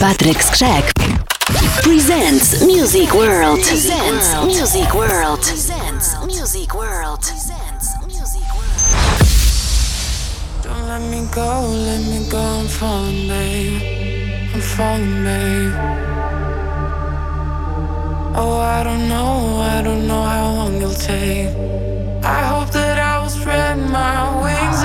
Patrick Skrzek presents Music World. Presents Music World. Presents Music World. Don't let me go, let me go. I'm falling, babe. I'm. Oh, I don't know, I don't know how long you'll take. I hope that I will spread my wings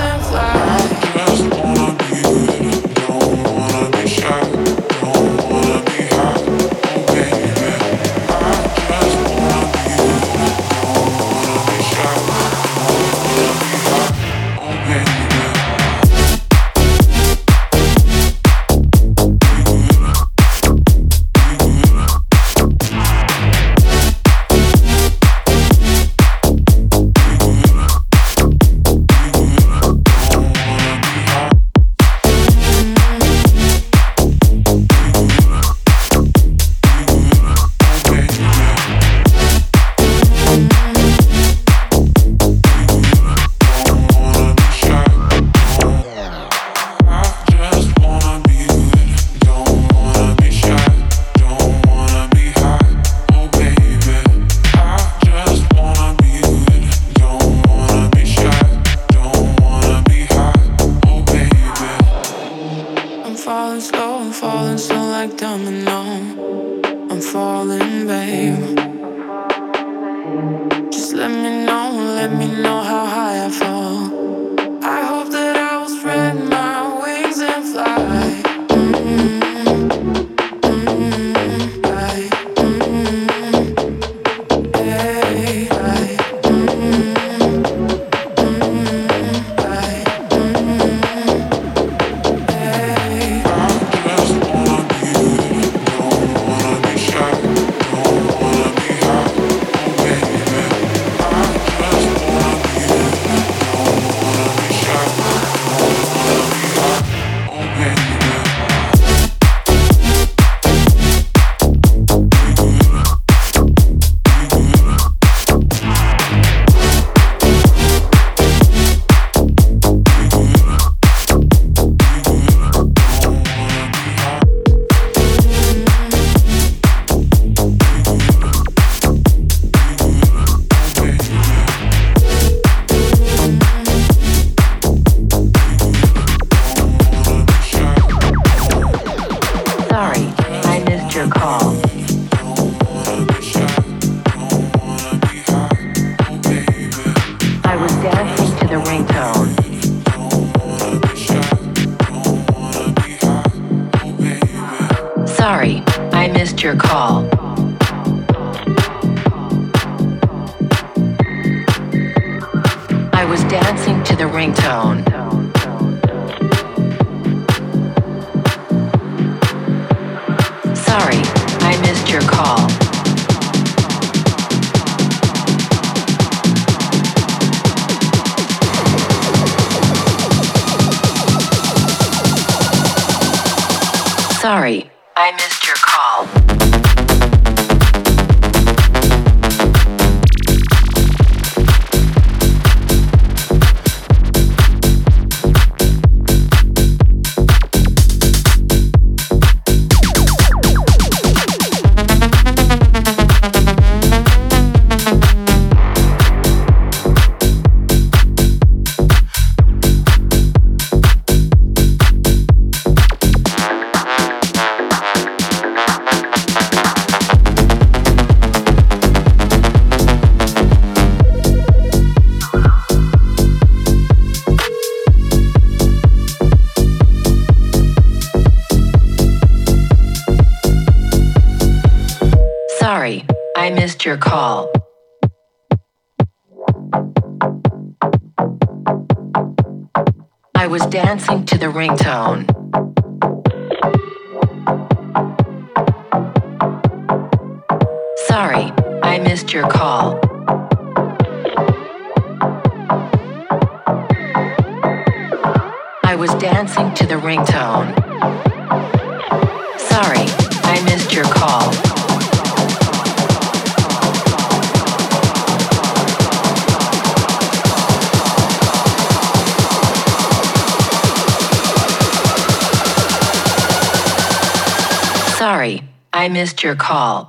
your call.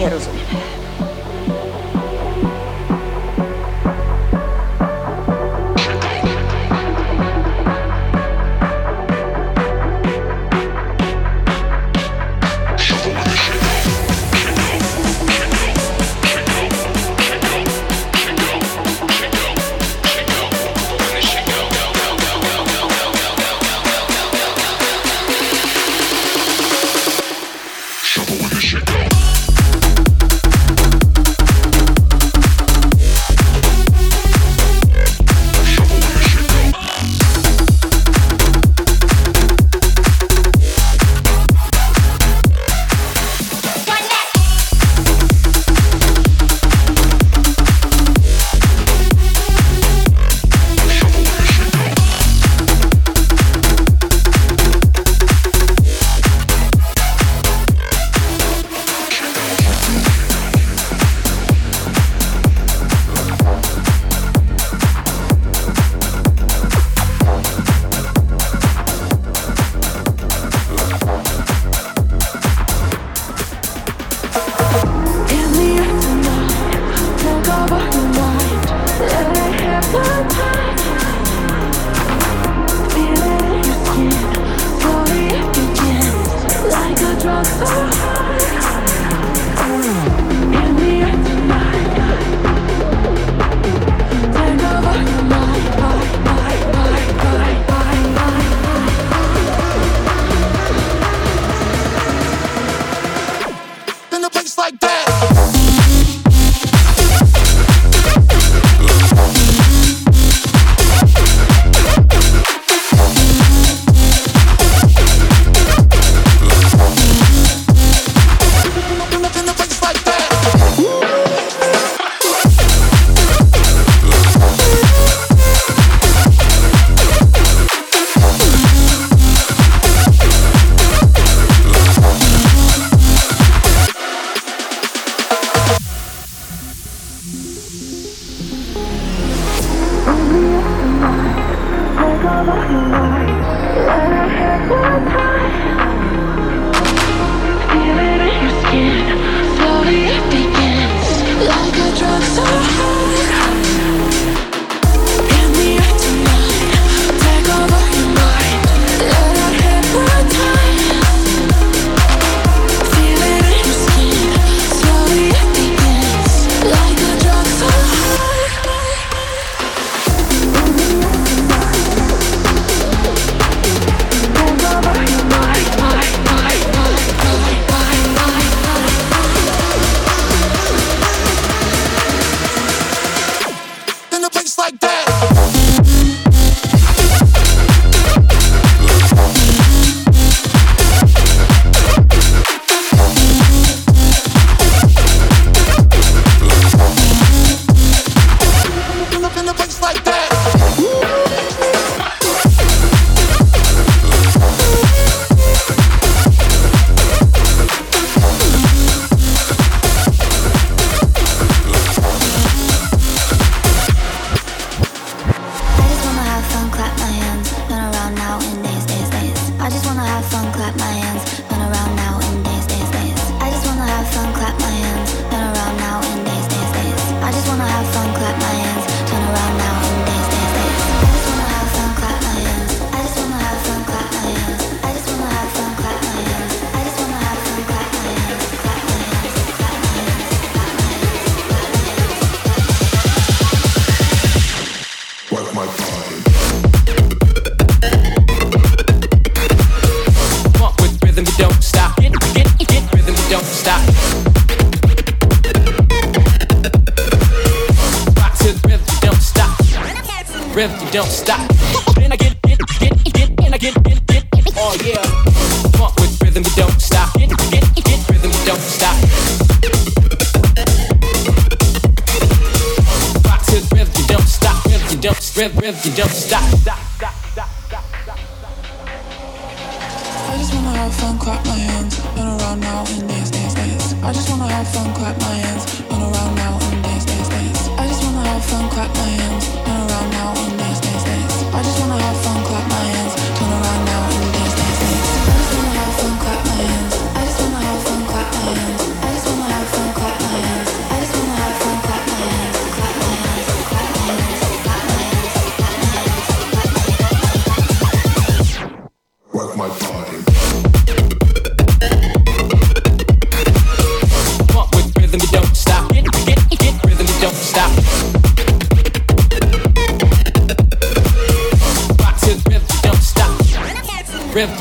compañeros.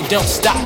Don't stop.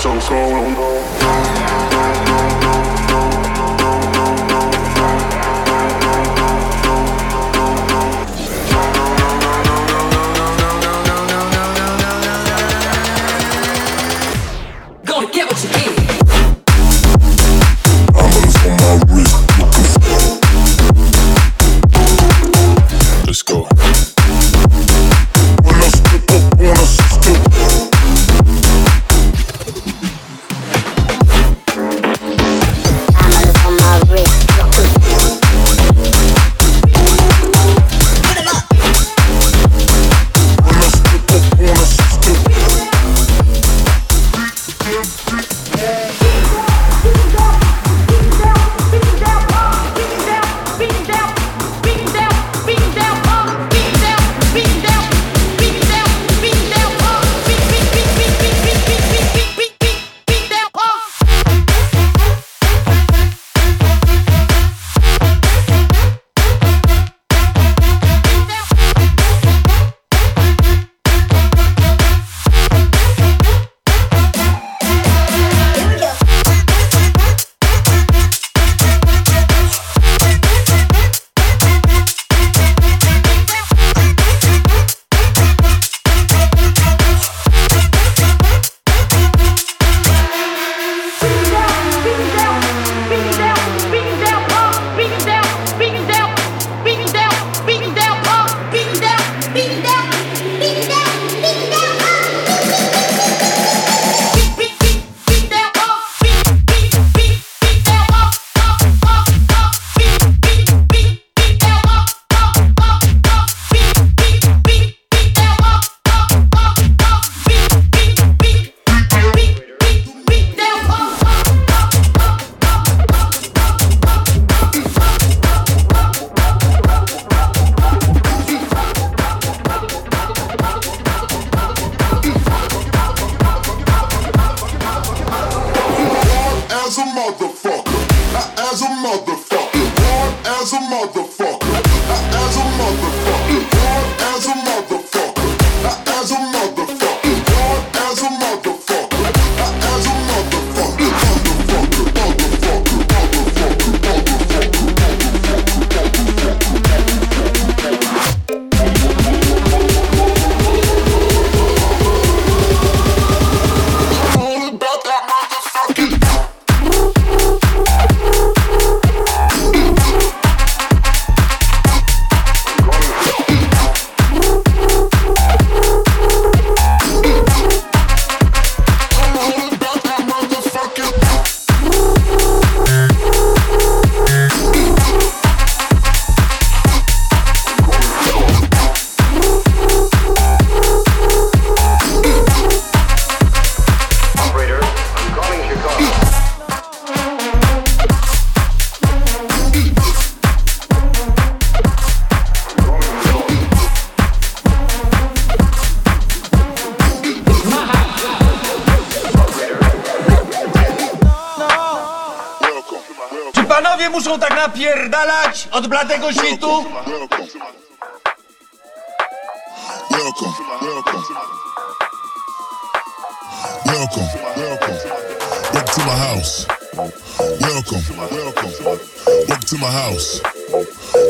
So cold. Welcome, welcome, welcome to my house. Welcome, welcome, welcome to my house.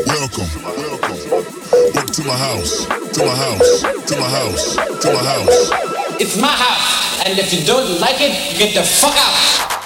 Welcome, welcome, welcome to my house, to my house, to my house, to my house. It's my house, and if you don't like it, you get the fuck out.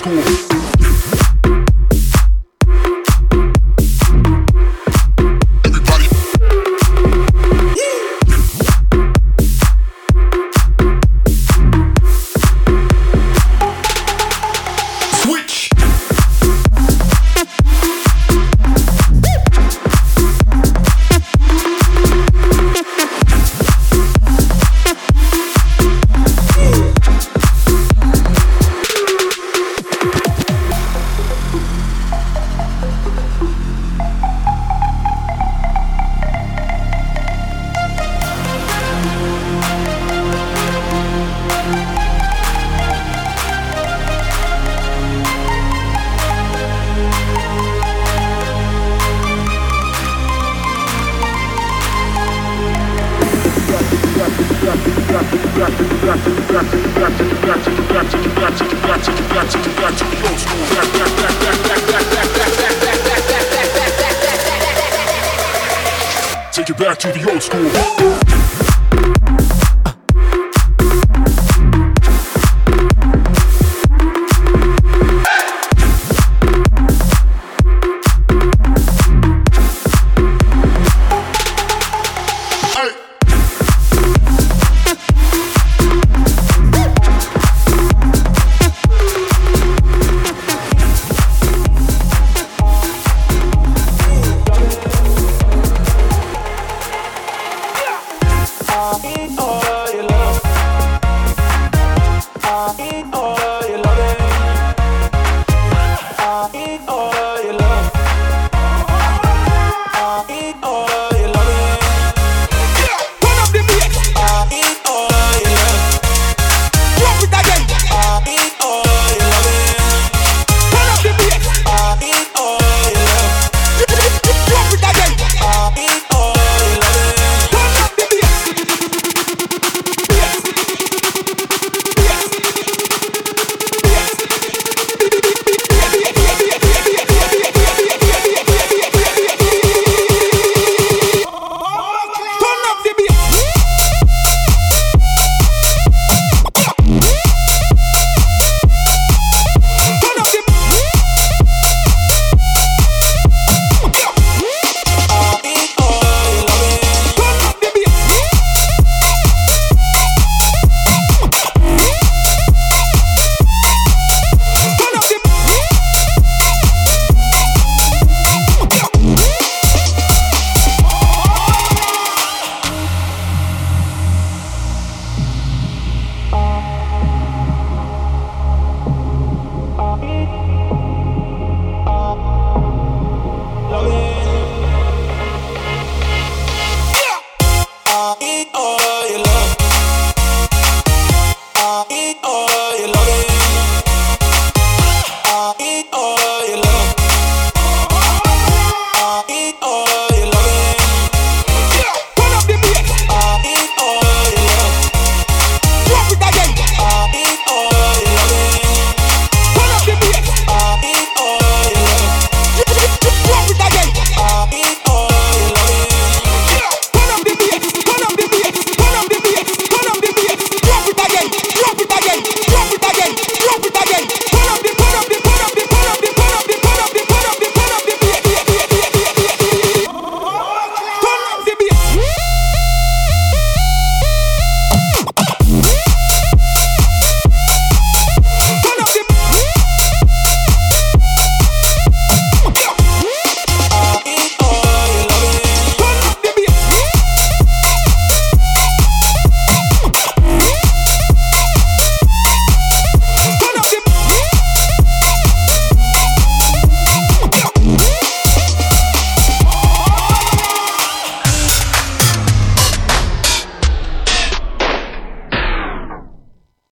School.